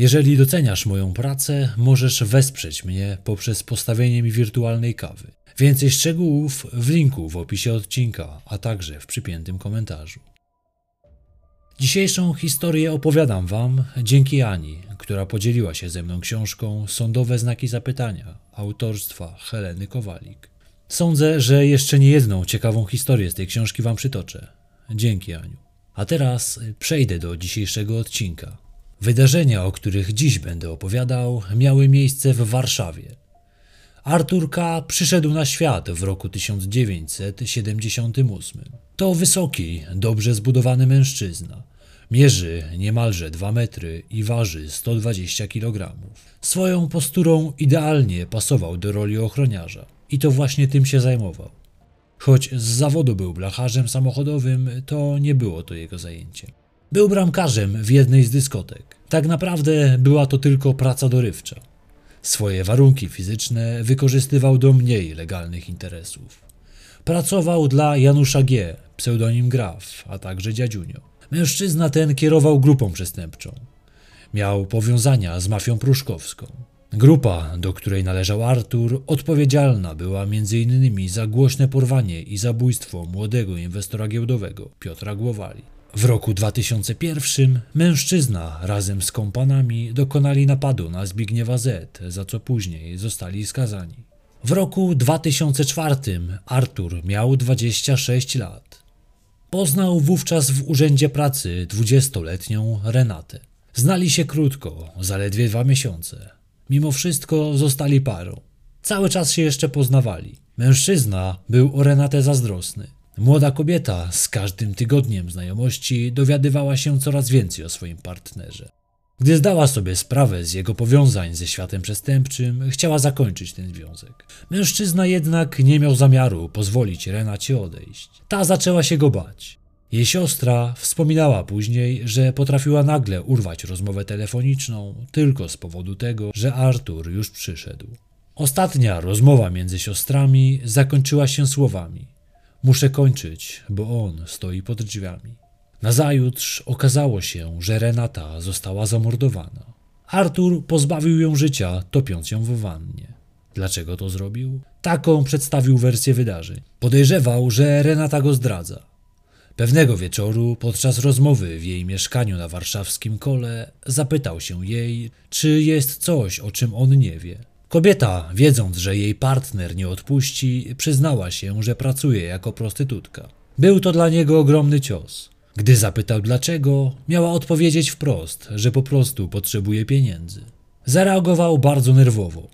Jeżeli doceniasz moją pracę, możesz wesprzeć mnie poprzez postawienie mi wirtualnej kawy. Więcej szczegółów w linku w opisie odcinka, a także w przypiętym komentarzu. Dzisiejszą historię opowiadam Wam dzięki Ani, która podzieliła się ze mną książką Sądowe znaki zapytania autorstwa Heleny Kowalik. Sądzę, że jeszcze nie jedną ciekawą historię z tej książki Wam przytoczę. Dzięki Aniu. A teraz przejdę do dzisiejszego odcinka. Wydarzenia, o których dziś będę opowiadał, miały miejsce w Warszawie. Artur K. przyszedł na świat w roku 1978. To wysoki, dobrze zbudowany mężczyzna. Mierzy niemalże 2 metry i waży 120 kg. Swoją posturą idealnie pasował do roli ochroniarza i to właśnie tym się zajmował. Choć z zawodu był blacharzem samochodowym, to nie było to jego zajęcie. Był bramkarzem w jednej z dyskotek. Tak naprawdę była to tylko praca dorywcza. Swoje warunki fizyczne wykorzystywał do mniej legalnych interesów. Pracował dla Janusza G., pseudonim Graf, a także Dziadziunio. Mężczyzna ten kierował grupą przestępczą. Miał powiązania z mafią pruszkowską. Grupa, do której należał Artur, odpowiedzialna była m.in. za głośne porwanie i zabójstwo młodego inwestora giełdowego Piotra Głowali. W roku 2001 mężczyzna razem z kompanami dokonali napadu na Zbigniewa Z, za co później zostali skazani. W roku 2004 Artur miał 26 lat. Poznał wówczas w urzędzie pracy 20-letnią Renatę. Znali się krótko, zaledwie dwa miesiące. Mimo wszystko zostali parą. Cały czas się jeszcze poznawali. Mężczyzna był o Renatę zazdrosny. Młoda kobieta z każdym tygodniem znajomości dowiadywała się coraz więcej o swoim partnerze. Gdy zdała sobie sprawę z jego powiązań ze światem przestępczym, chciała zakończyć ten związek. Mężczyzna jednak nie miał zamiaru pozwolić Renacie odejść. Ta zaczęła się go bać. Jej siostra wspominała później, że potrafiła nagle urwać rozmowę telefoniczną tylko z powodu tego, że Artur już przyszedł. Ostatnia rozmowa między siostrami zakończyła się słowami: Muszę kończyć, bo on stoi pod drzwiami. Nazajutrz okazało się, że Renata została zamordowana. Artur pozbawił ją życia, topiąc ją w wannie. Dlaczego to zrobił? Taką przedstawił wersję wydarzeń. Podejrzewał, że Renata go zdradza. Pewnego wieczoru, podczas rozmowy w jej mieszkaniu na warszawskim kole, zapytał się jej, czy jest coś, o czym on nie wie. Kobieta, wiedząc, że jej partner nie odpuści, przyznała się, że pracuje jako prostytutka. Był to dla niego ogromny cios. Gdy zapytał dlaczego, miała odpowiedzieć wprost, że po prostu potrzebuje pieniędzy. Zareagował bardzo nerwowo.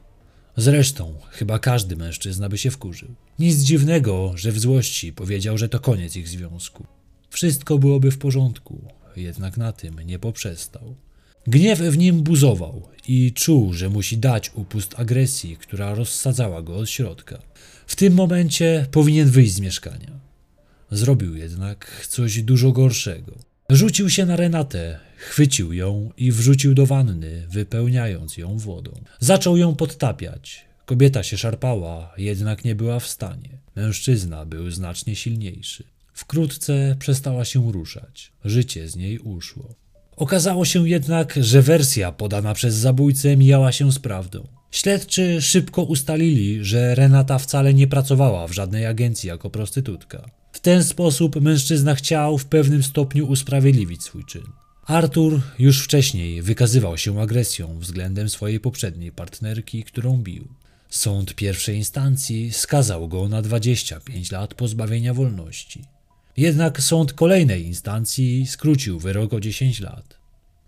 Zresztą, chyba każdy mężczyzna by się wkurzył. Nic dziwnego, że w złości powiedział, że to koniec ich związku. Wszystko byłoby w porządku, jednak na tym nie poprzestał. Gniew w nim buzował i czuł, że musi dać upust agresji, która rozsadzała go od środka. W tym momencie powinien wyjść z mieszkania. Zrobił jednak coś dużo gorszego. Rzucił się na Renatę, chwycił ją i wrzucił do wanny, wypełniając ją wodą. Zaczął ją podtapiać. Kobieta się szarpała, jednak nie była w stanie. Mężczyzna był znacznie silniejszy. Wkrótce przestała się ruszać. Życie z niej uszło. Okazało się jednak, że wersja podana przez zabójcę mijała się z prawdą. Śledczy szybko ustalili, że Renata wcale nie pracowała w żadnej agencji jako prostytutka. W ten sposób mężczyzna chciał w pewnym stopniu usprawiedliwić swój czyn. Artur już wcześniej wykazywał się agresją względem swojej poprzedniej partnerki, którą bił. Sąd pierwszej instancji skazał go na 25 lat pozbawienia wolności. Jednak sąd kolejnej instancji skrócił wyrok o 10 lat.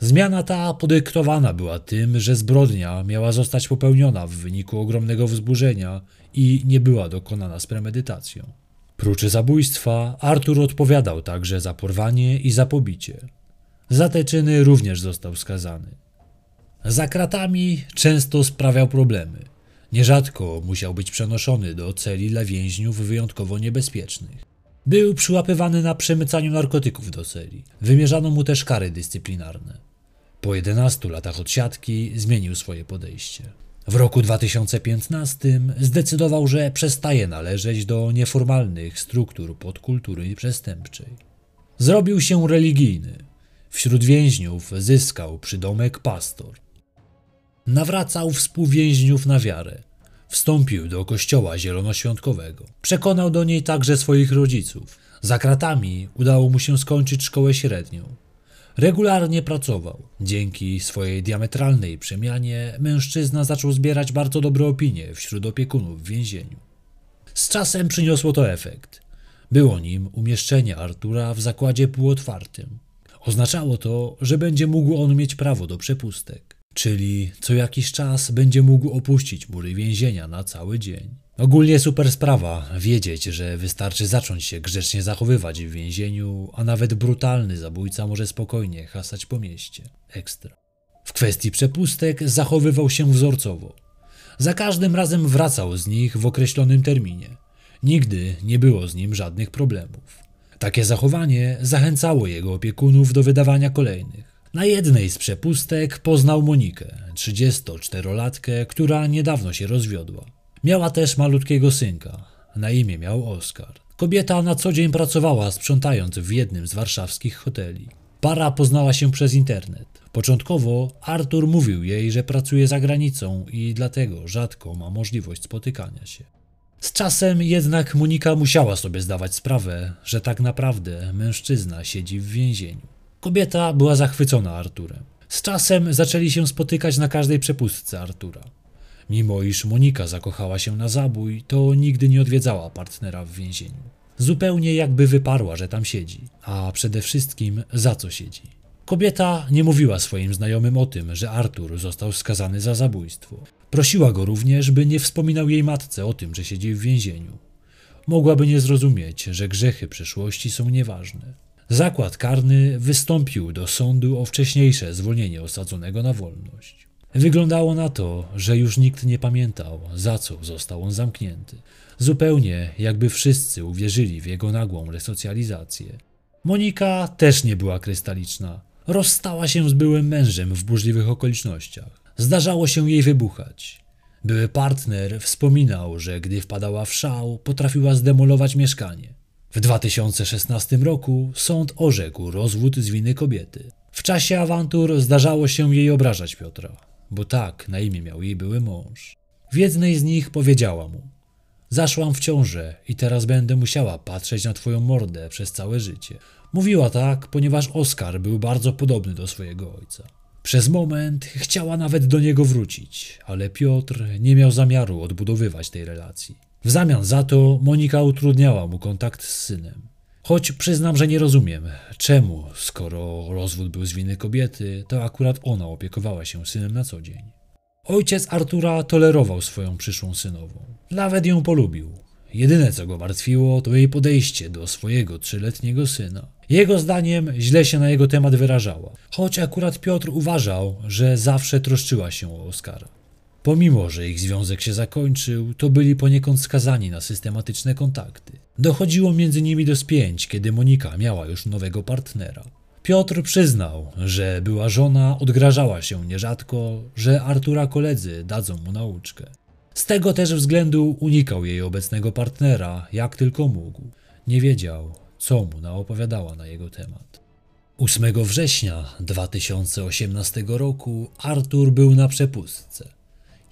Zmiana ta podyktowana była tym, że zbrodnia miała zostać popełniona w wyniku ogromnego wzburzenia i nie była dokonana z premedytacją. Prócz zabójstwa, Artur odpowiadał także za porwanie i za pobicie. Za te czyny również został skazany. Za kratami często sprawiał problemy. Nierzadko musiał być przenoszony do celi dla więźniów wyjątkowo niebezpiecznych. Był przyłapywany na przemycaniu narkotyków do celi. Wymierzano mu też kary dyscyplinarne. Po 11 latach odsiadki zmienił swoje podejście. W roku 2015 zdecydował, że przestaje należeć do nieformalnych struktur podkultury przestępczej. Zrobił się religijny. Wśród więźniów zyskał przydomek pastor. Nawracał współwięźniów na wiarę. Wstąpił do kościoła zielonoświątkowego. Przekonał do niej także swoich rodziców. Za kratami udało mu się skończyć szkołę średnią. Regularnie pracował. Dzięki swojej diametralnej przemianie mężczyzna zaczął zbierać bardzo dobre opinie wśród opiekunów w więzieniu. Z czasem przyniosło to efekt. Było nim umieszczenie Artura w zakładzie półotwartym. Oznaczało to, że będzie mógł on mieć prawo do przepustek, czyli co jakiś czas będzie mógł opuścić mury więzienia na cały dzień. Ogólnie super sprawa wiedzieć, że wystarczy zacząć się grzecznie zachowywać w więzieniu, a nawet brutalny zabójca może spokojnie hasać po mieście. Ekstra. W kwestii przepustek zachowywał się wzorcowo. Za każdym razem wracał z nich w określonym terminie. Nigdy nie było z nim żadnych problemów. Takie zachowanie zachęcało jego opiekunów do wydawania kolejnych. Na jednej z przepustek poznał Monikę, 34-latkę, która niedawno się rozwiodła. Miała też malutkiego synka. Na imię miał Oskar. Kobieta na co dzień pracowała sprzątając w jednym z warszawskich hoteli. Para poznała się przez internet. Początkowo Artur mówił jej, że pracuje za granicą i dlatego rzadko ma możliwość spotykania się. Z czasem jednak Monika musiała sobie zdawać sprawę, że tak naprawdę mężczyzna siedzi w więzieniu. Kobieta była zachwycona Arturem. Z czasem zaczęli się spotykać na każdej przepustce Artura. Mimo iż Monika zakochała się na zabój, to nigdy nie odwiedzała partnera w więzieniu. Zupełnie jakby wyparła, że tam siedzi, a przede wszystkim za co siedzi. Kobieta nie mówiła swoim znajomym o tym, że Artur został skazany za zabójstwo. Prosiła go również, by nie wspominał jej matce o tym, że siedzi w więzieniu. Mogłaby nie zrozumieć, że grzechy przeszłości są nieważne. Zakład karny wystąpił do sądu o wcześniejsze zwolnienie osadzonego na wolność. Wyglądało na to, że już nikt nie pamiętał, za co został on zamknięty. Zupełnie jakby wszyscy uwierzyli w jego nagłą resocjalizację. Monika też nie była krystaliczna. Rozstała się z byłym mężem w burzliwych okolicznościach. Zdarzało się jej wybuchać. Były partner wspominał, że gdy wpadała w szał, potrafiła zdemolować mieszkanie. W 2016 roku sąd orzekł rozwód z winy kobiety. W czasie awantur zdarzało się jej obrażać Piotra, bo tak na imię miał jej były mąż. W jednej z nich powiedziała mu: Zaszłam w ciążę i teraz będę musiała patrzeć na twoją mordę przez całe życie. Mówiła tak, ponieważ Oskar był bardzo podobny do swojego ojca. Przez moment chciała nawet do niego wrócić, ale Piotr nie miał zamiaru odbudowywać tej relacji. W zamian za to Monika utrudniała mu kontakt z synem. Choć przyznam, że nie rozumiem, czemu, skoro rozwód był z winy kobiety, to akurat ona opiekowała się synem na co dzień. Ojciec Artura tolerował swoją przyszłą synową. Nawet ją polubił. Jedyne co go martwiło, to jej podejście do swojego trzyletniego syna. Jego zdaniem źle się na jego temat wyrażała, choć akurat Piotr uważał, że zawsze troszczyła się o Oskara. Pomimo, że ich związek się zakończył, to byli poniekąd skazani na systematyczne kontakty. Dochodziło między nimi do spięć, kiedy Monika miała już nowego partnera. Piotr przyznał, że była żona odgrażała się nierzadko, że Artura koledzy dadzą mu nauczkę. Z tego też względu unikał jej obecnego partnera, jak tylko mógł. Nie wiedział, co mu naopowiadała na jego temat. 8 września 2018 roku Artur był na przepustce.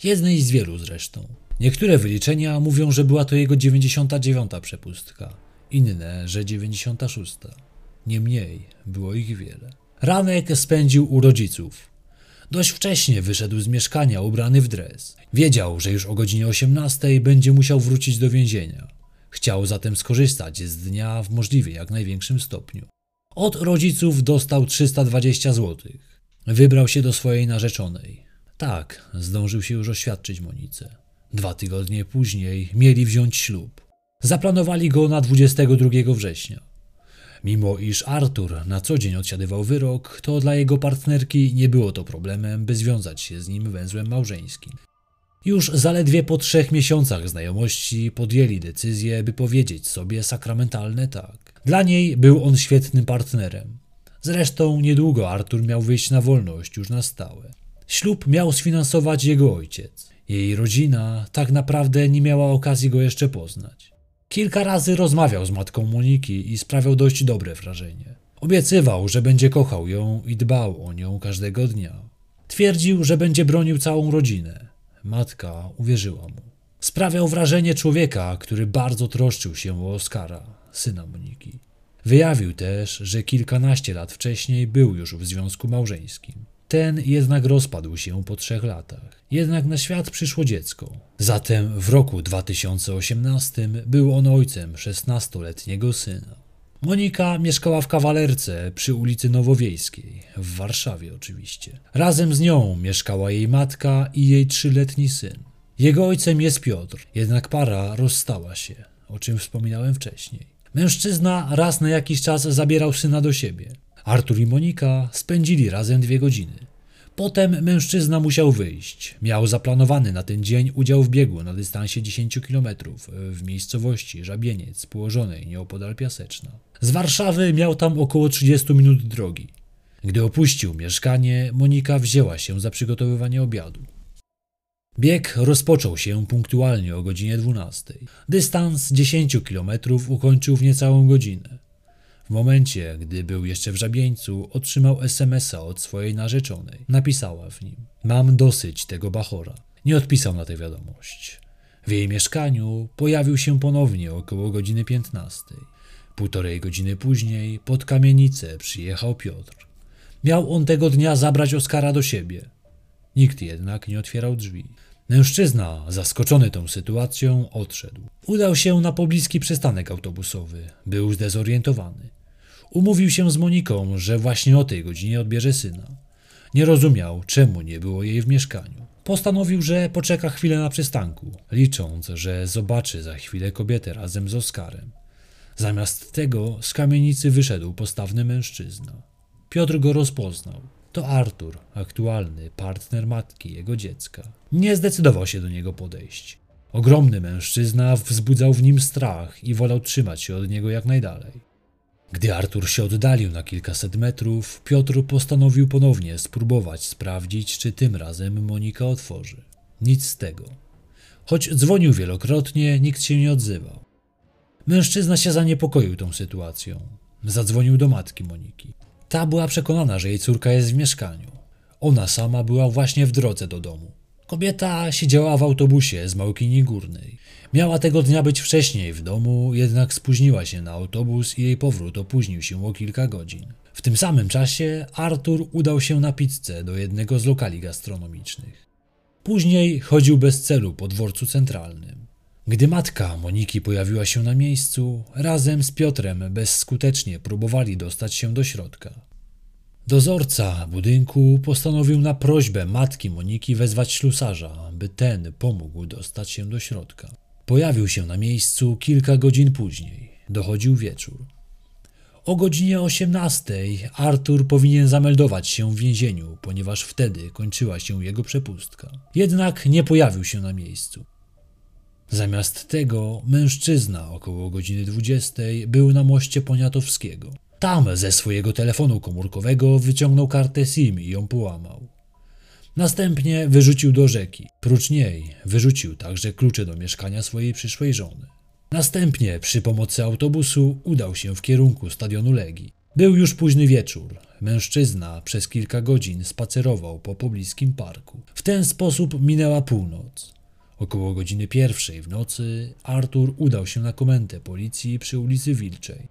Jednej z wielu zresztą. Niektóre wyliczenia mówią, że była to jego 99 przepustka, inne, że 96. Niemniej było ich wiele. Ranek spędził u rodziców. Dość wcześnie wyszedł z mieszkania ubrany w dres. Wiedział, że już o godzinie 18 będzie musiał wrócić do więzienia. Chciał zatem skorzystać z dnia w możliwie jak największym stopniu. Od rodziców dostał 320 zł. Wybrał się do swojej narzeczonej. Tak, zdążył się już oświadczyć Monice. Dwa tygodnie później mieli wziąć ślub. Zaplanowali go na 22 września. Mimo iż Artur na co dzień odsiadywał wyrok, to dla jego partnerki nie było to problemem, by związać się z nim węzłem małżeńskim. Już zaledwie po trzech miesiącach znajomości podjęli decyzję, by powiedzieć sobie sakramentalne tak. Dla niej był on świetnym partnerem. Zresztą niedługo Artur miał wyjść na wolność już na stałe. Ślub miał sfinansować jego ojciec. Jej rodzina tak naprawdę nie miała okazji go jeszcze poznać. Kilka razy rozmawiał z matką Moniki i sprawiał dość dobre wrażenie. Obiecywał, że będzie kochał ją i dbał o nią każdego dnia. Twierdził, że będzie bronił całą rodzinę. Matka uwierzyła mu. Sprawiał wrażenie człowieka, który bardzo troszczył się o Oskara, syna Moniki. Wyjawił też, że kilkanaście lat wcześniej był już w związku małżeńskim. Ten jednak rozpadł się po trzech latach. Jednak na świat przyszło dziecko. Zatem w roku 2018 był on ojcem 16-letniego syna. Monika mieszkała w kawalerce przy ulicy Nowowiejskiej, w Warszawie oczywiście. Razem z nią mieszkała jej matka i jej trzyletni syn. Jego ojcem jest Piotr, jednak para rozstała się, o czym wspominałem wcześniej. Mężczyzna raz na jakiś czas zabierał syna do siebie. Artur i Monika spędzili razem dwie godziny. Potem mężczyzna musiał wyjść. Miał zaplanowany na ten dzień udział w biegu na dystansie 10 km w miejscowości Żabieniec, położonej nieopodal Piaseczna. Z Warszawy miał tam około 30 minut drogi. Gdy opuścił mieszkanie, Monika wzięła się za przygotowywanie obiadu. Bieg rozpoczął się punktualnie o godzinie 12. Dystans 10 km ukończył w niecałą godzinę. W momencie, gdy był jeszcze w żabieńcu, otrzymał SMS-a od swojej narzeczonej. Napisała w nim: Mam dosyć tego bachora. Nie odpisał na tę wiadomość. W jej mieszkaniu pojawił się ponownie około godziny 15. Półtorej godziny później pod kamienicę przyjechał Piotr. Miał on tego dnia zabrać Oskara do siebie. Nikt jednak nie otwierał drzwi. Mężczyzna, zaskoczony tą sytuacją, odszedł. Udał się na pobliski przystanek autobusowy. Był zdezorientowany. Umówił się z Moniką, że właśnie o tej godzinie odbierze syna. Nie rozumiał, czemu nie było jej w mieszkaniu. Postanowił, że poczeka chwilę na przystanku, licząc, że zobaczy za chwilę kobietę razem z Oskarem. Zamiast tego z kamienicy wyszedł postawny mężczyzna. Piotr go rozpoznał. To Artur, aktualny partner matki jego dziecka. Nie zdecydował się do niego podejść. Ogromny mężczyzna wzbudzał w nim strach i wolał trzymać się od niego jak najdalej. Gdy Artur się oddalił na kilkaset metrów, Piotr postanowił ponownie spróbować sprawdzić, czy tym razem Monika otworzy. Nic z tego. Choć dzwonił wielokrotnie, nikt się nie odzywał. Mężczyzna się zaniepokoił tą sytuacją. Zadzwonił do matki Moniki. Ta była przekonana, że jej córka jest w mieszkaniu. Ona sama była właśnie w drodze do domu. Kobieta siedziała w autobusie z Małkini Górnej. Miała tego dnia być wcześniej w domu, jednak spóźniła się na autobus i jej powrót opóźnił się o kilka godzin. W tym samym czasie Artur udał się na pizzę do jednego z lokali gastronomicznych. Później chodził bez celu po dworcu centralnym. Gdy matka Moniki pojawiła się na miejscu, razem z Piotrem bezskutecznie próbowali dostać się do środka. Dozorca budynku postanowił na prośbę matki Moniki wezwać ślusarza, by ten pomógł dostać się do środka. Pojawił się na miejscu kilka godzin później. Dochodził wieczór. O godzinie 18 Artur powinien zameldować się w więzieniu, ponieważ wtedy kończyła się jego przepustka. Jednak nie pojawił się na miejscu. Zamiast tego mężczyzna około godziny 20 był na moście Poniatowskiego. Tam ze swojego telefonu komórkowego wyciągnął kartę SIM i ją połamał. Następnie wyrzucił do rzeki. Prócz niej wyrzucił także klucze do mieszkania swojej przyszłej żony. Następnie przy pomocy autobusu udał się w kierunku stadionu Legii. Był już późny wieczór. Mężczyzna przez kilka godzin spacerował po pobliskim parku. W ten sposób minęła północ. Około godziny pierwszej w nocy Artur udał się na komendę policji przy ulicy Wilczej.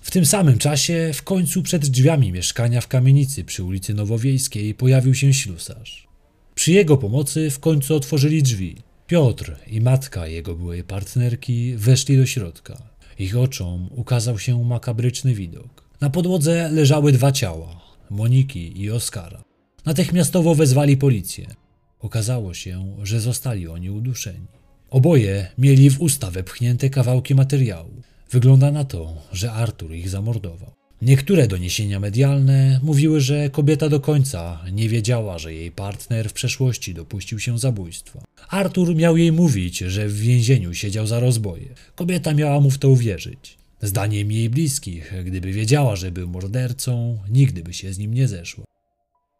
W tym samym czasie w końcu przed drzwiami mieszkania w kamienicy przy ulicy Nowowiejskiej pojawił się ślusarz. Przy jego pomocy w końcu otworzyli drzwi. Piotr i matka jego byłej partnerki weszli do środka. Ich oczom ukazał się makabryczny widok. Na podłodze leżały dwa ciała Moniki i Oskara. Natychmiastowo wezwali policję. Okazało się, że zostali oni uduszeni. Oboje mieli w usta wepchnięte kawałki materiału. Wygląda na to, że Artur ich zamordował. Niektóre doniesienia medialne mówiły, że kobieta do końca nie wiedziała, że jej partner w przeszłości dopuścił się zabójstwa. Artur miał jej mówić, że w więzieniu siedział za rozboje. Kobieta miała mu w to uwierzyć. Zdaniem jej bliskich, gdyby wiedziała, że był mordercą, nigdy by się z nim nie zeszła.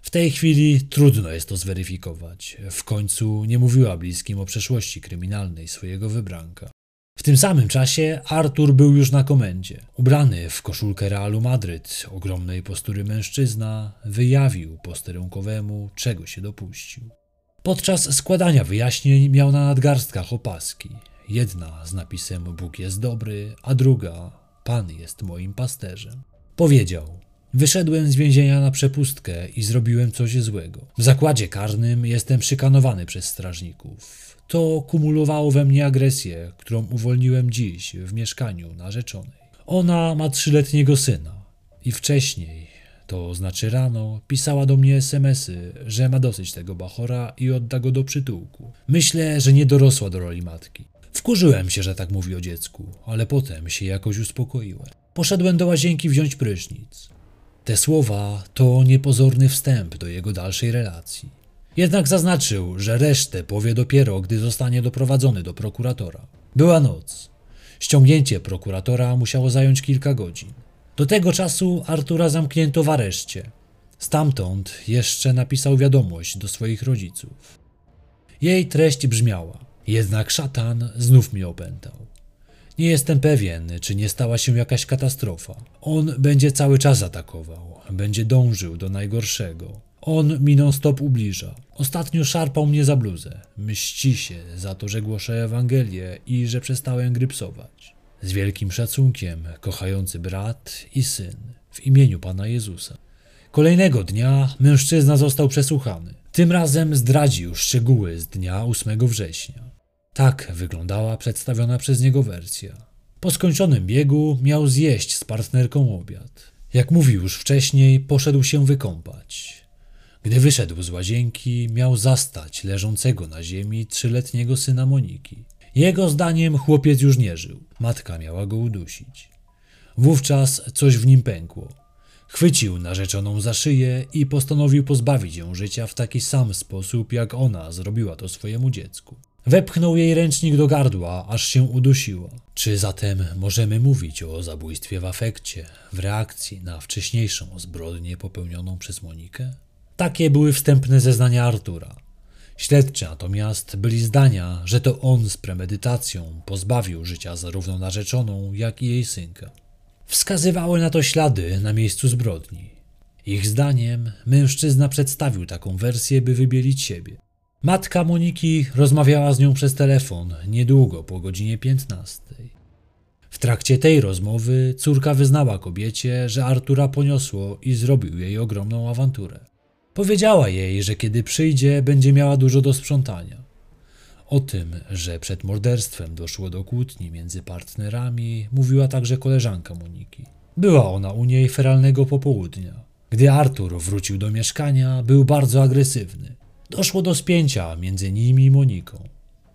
W tej chwili trudno jest to zweryfikować. W końcu nie mówiła bliskim o przeszłości kryminalnej swojego wybranka. W tym samym czasie Artur był już na komendzie. Ubrany w koszulkę Realu Madryt, ogromnej postury mężczyzna, wyjawił posterunkowemu, czego się dopuścił. Podczas składania wyjaśnień miał na nadgarstkach opaski. Jedna z napisem Bóg jest dobry, a druga Pan jest moim pasterzem. Powiedział: Wyszedłem z więzienia na przepustkę i zrobiłem coś złego. W zakładzie karnym jestem szykanowany przez strażników. To kumulowało we mnie agresję, którą uwolniłem dziś w mieszkaniu narzeczonej. Ona ma trzyletniego syna i wcześniej, to znaczy rano, pisała do mnie smsy, że ma dosyć tego bachora i odda go do przytułku. Myślę, że nie dorosła do roli matki. Wkurzyłem się, że tak mówi o dziecku, ale potem się jakoś uspokoiłem. Poszedłem do łazienki wziąć prysznic. Te słowa to niepozorny wstęp do jego dalszej relacji. Jednak zaznaczył, że resztę powie dopiero, gdy zostanie doprowadzony do prokuratora. Była noc. Ściągnięcie prokuratora musiało zająć kilka godzin. Do tego czasu Artura zamknięto w areszcie. Stamtąd jeszcze napisał wiadomość do swoich rodziców. Jej treść brzmiała: Jednak szatan znów mnie opętał. Nie jestem pewien, czy nie stała się jakaś katastrofa. On będzie cały czas atakował, będzie dążył do najgorszego. On mi non-stop ubliża. Ostatnio szarpał mnie za bluzę. Mści się za to, że głoszę Ewangelię i że przestałem grypsować. Z wielkim szacunkiem, kochający brat i syn, w imieniu Pana Jezusa. Kolejnego dnia mężczyzna został przesłuchany. Tym razem zdradził szczegóły z dnia 8 września. Tak wyglądała przedstawiona przez niego wersja. Po skończonym biegu miał zjeść z partnerką obiad. Jak mówił już wcześniej, poszedł się wykąpać. Gdy wyszedł z łazienki, miał zastać leżącego na ziemi trzyletniego syna Moniki. Jego zdaniem chłopiec już nie żył. Matka miała go udusić. Wówczas coś w nim pękło. Chwycił narzeczoną za szyję i postanowił pozbawić ją życia w taki sam sposób, jak ona zrobiła to swojemu dziecku. Wepchnął jej ręcznik do gardła, aż się udusiła. Czy zatem możemy mówić o zabójstwie w afekcie, w reakcji na wcześniejszą zbrodnię popełnioną przez Monikę? Takie były wstępne zeznania Artura. Śledczy natomiast byli zdania, że to on z premedytacją pozbawił życia zarówno narzeczoną, jak i jej synka. Wskazywały na to ślady na miejscu zbrodni. Ich zdaniem mężczyzna przedstawił taką wersję, by wybielić siebie. Matka Moniki rozmawiała z nią przez telefon niedługo po godzinie 15. W trakcie tej rozmowy córka wyznała kobiecie, że Artura poniosło i zrobił jej ogromną awanturę. Powiedziała jej, że kiedy przyjdzie, będzie miała dużo do sprzątania. O tym, że przed morderstwem doszło do kłótni między partnerami, mówiła także koleżanka Moniki. Była ona u niej feralnego popołudnia. Gdy Artur wrócił do mieszkania, był bardzo agresywny. Doszło do spięcia między nimi i Moniką.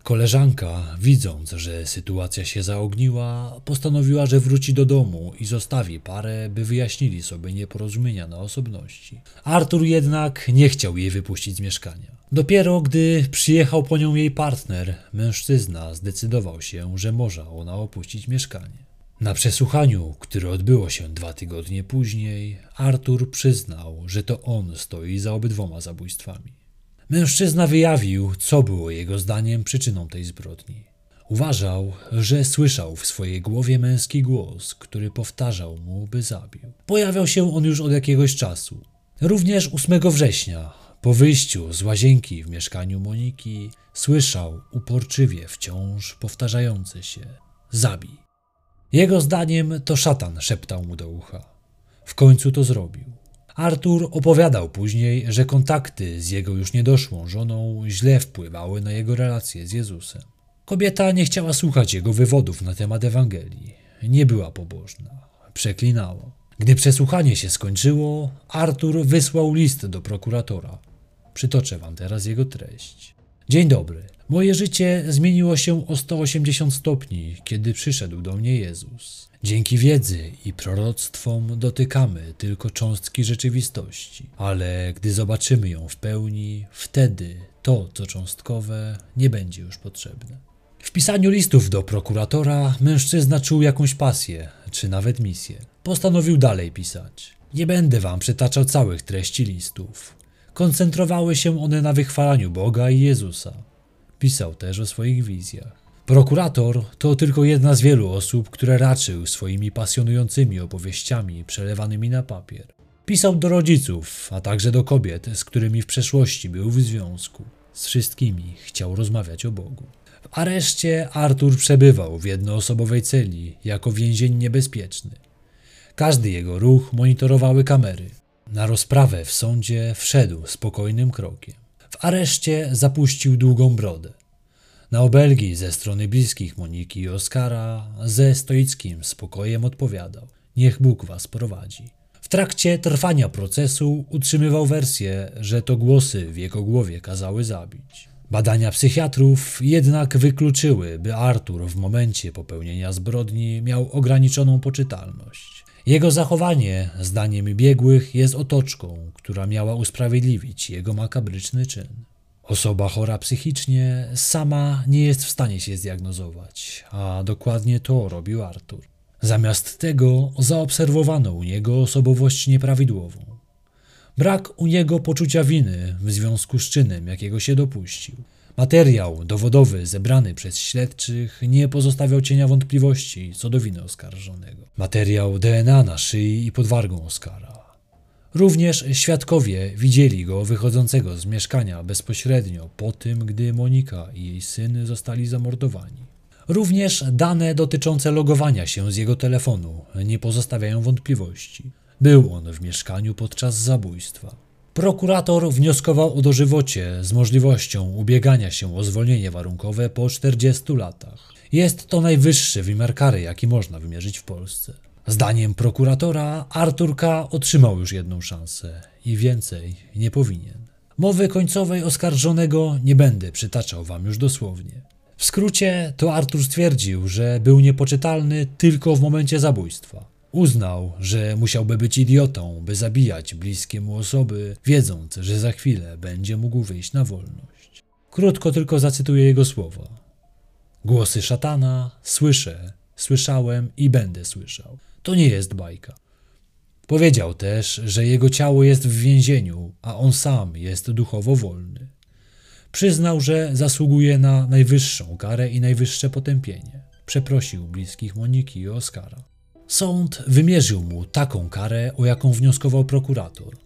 Koleżanka, widząc, że sytuacja się zaogniła, postanowiła, że wróci do domu i zostawi parę, by wyjaśnili sobie nieporozumienia na osobności. Artur jednak nie chciał jej wypuścić z mieszkania. Dopiero gdy przyjechał po nią jej partner, mężczyzna zdecydował się, że może ona opuścić mieszkanie. Na przesłuchaniu, które odbyło się dwa tygodnie później, Artur przyznał, że to on stoi za obydwoma zabójstwami. Mężczyzna wyjawił, co było jego zdaniem przyczyną tej zbrodni. Uważał, że słyszał w swojej głowie męski głos, który powtarzał mu, by zabił. Pojawiał się on już od jakiegoś czasu. Również 8 września, po wyjściu z łazienki w mieszkaniu Moniki, słyszał uporczywie wciąż powtarzające się: Zabij. Jego zdaniem to szatan szeptał mu do ucha. W końcu to zrobił. Artur opowiadał później, że kontakty z jego już niedoszłą żoną źle wpływały na jego relacje z Jezusem. Kobieta nie chciała słuchać jego wywodów na temat Ewangelii. Nie była pobożna. Przeklinała. Gdy przesłuchanie się skończyło, Artur wysłał list do prokuratora. Przytoczę wam teraz jego treść. Dzień dobry. Moje życie zmieniło się o 180 stopni, kiedy przyszedł do mnie Jezus. Dzięki wiedzy i proroctwom dotykamy tylko cząstki rzeczywistości, ale gdy zobaczymy ją w pełni, wtedy to, co cząstkowe, nie będzie już potrzebne. W pisaniu listów do prokuratora mężczyzna czuł jakąś pasję, czy nawet misję. Postanowił dalej pisać. Nie będę wam przytaczał całych treści listów. Koncentrowały się one na wychwalaniu Boga i Jezusa. Pisał też o swoich wizjach. Prokurator to tylko jedna z wielu osób, które raczył swoimi pasjonującymi opowieściami przelewanymi na papier. Pisał do rodziców, a także do kobiet, z którymi w przeszłości był w związku. Z wszystkimi chciał rozmawiać o Bogu. W areszcie Artur przebywał w jednoosobowej celi jako więzień niebezpieczny. Każdy jego ruch monitorowały kamery. Na rozprawę w sądzie wszedł spokojnym krokiem. W areszcie zapuścił długą brodę. Na obelgi ze strony bliskich Moniki i Oskara ze stoickim spokojem odpowiadał: Niech Bóg was prowadzi. W trakcie trwania procesu utrzymywał wersję, że to głosy w jego głowie kazały zabić. Badania psychiatrów jednak wykluczyły, by Artur w momencie popełnienia zbrodni miał ograniczoną poczytalność. Jego zachowanie, zdaniem biegłych, jest otoczką, która miała usprawiedliwić jego makabryczny czyn. Osoba chora psychicznie sama nie jest w stanie się zdiagnozować, a dokładnie to robił Artur. Zamiast tego zaobserwowano u niego osobowość nieprawidłową. Brak u niego poczucia winy w związku z czynem, jakiego się dopuścił. Materiał dowodowy zebrany przez śledczych nie pozostawiał cienia wątpliwości co do winy oskarżonego. Materiał DNA na szyi i pod wargą Oskara. Również świadkowie widzieli go wychodzącego z mieszkania bezpośrednio po tym, gdy Monika i jej syn zostali zamordowani. Również dane dotyczące logowania się z jego telefonu nie pozostawiają wątpliwości. Był on w mieszkaniu podczas zabójstwa. Prokurator wnioskował o dożywocie z możliwością ubiegania się o zwolnienie warunkowe po 40 latach. Jest to najwyższy wymiar kary, jaki można wymierzyć w Polsce. Zdaniem prokuratora Artur K. otrzymał już jedną szansę i więcej nie powinien. Mowy końcowej oskarżonego nie będę przytaczał wam już dosłownie. W skrócie to Artur stwierdził, że był niepoczytalny tylko w momencie zabójstwa. Uznał, że musiałby być idiotą, by zabijać bliskie mu osoby, wiedząc, że za chwilę będzie mógł wyjść na wolność. Krótko tylko zacytuję jego słowa. Głosy szatana słyszę, słyszałem i będę słyszał. To nie jest bajka. Powiedział też, że jego ciało jest w więzieniu, a on sam jest duchowo wolny. Przyznał, że zasługuje na najwyższą karę i najwyższe potępienie. Przeprosił bliskich Moniki i Oskara. Sąd wymierzył mu taką karę, o jaką wnioskował prokurator.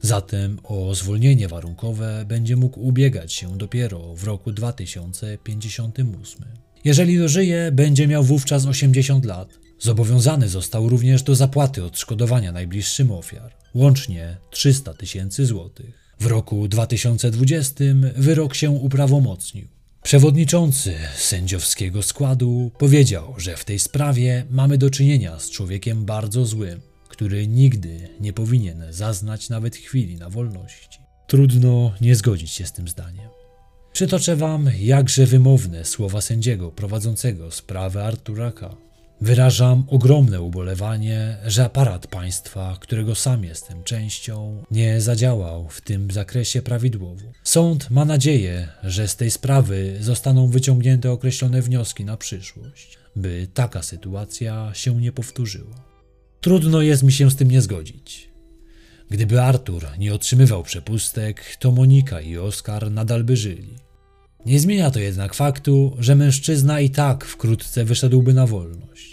Zatem o zwolnienie warunkowe będzie mógł ubiegać się dopiero w roku 2058. Jeżeli dożyje, będzie miał wówczas 80 lat. Zobowiązany został również do zapłaty odszkodowania najbliższym ofiar, łącznie 300 tysięcy złotych. W roku 2020 wyrok się uprawomocnił. Przewodniczący sędziowskiego składu powiedział, że w tej sprawie mamy do czynienia z człowiekiem bardzo złym, który nigdy nie powinien zaznać nawet chwili na wolności. Trudno nie zgodzić się z tym zdaniem. Przytoczę wam jakże wymowne słowa sędziego prowadzącego sprawę Artura K. Wyrażam ogromne ubolewanie, że aparat państwa, którego sam jestem częścią, nie zadziałał w tym zakresie prawidłowo. Sąd ma nadzieję, że z tej sprawy zostaną wyciągnięte określone wnioski na przyszłość, by taka sytuacja się nie powtórzyła. Trudno jest mi się z tym nie zgodzić. Gdyby Artur nie otrzymywał przepustek, to Monika i Oskar nadal by żyli. Nie zmienia to jednak faktu, że mężczyzna i tak wkrótce wyszedłby na wolność.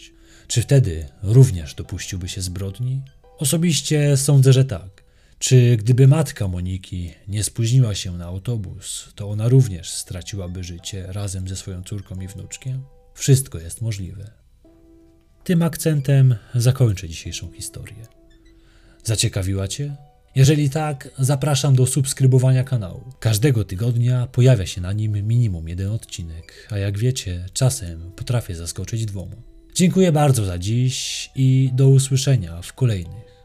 Czy wtedy również dopuściłby się zbrodni? Osobiście sądzę, że tak. Czy gdyby matka Moniki nie spóźniła się na autobus, to ona również straciłaby życie razem ze swoją córką i wnuczkiem? Wszystko jest możliwe. Tym akcentem zakończę dzisiejszą historię. Zaciekawiła Cię? Jeżeli tak, zapraszam do subskrybowania kanału. Każdego tygodnia pojawia się na nim minimum jeden odcinek, a jak wiecie, czasem potrafię zaskoczyć dwoma. Dziękuję bardzo za dziś i do usłyszenia w kolejnych.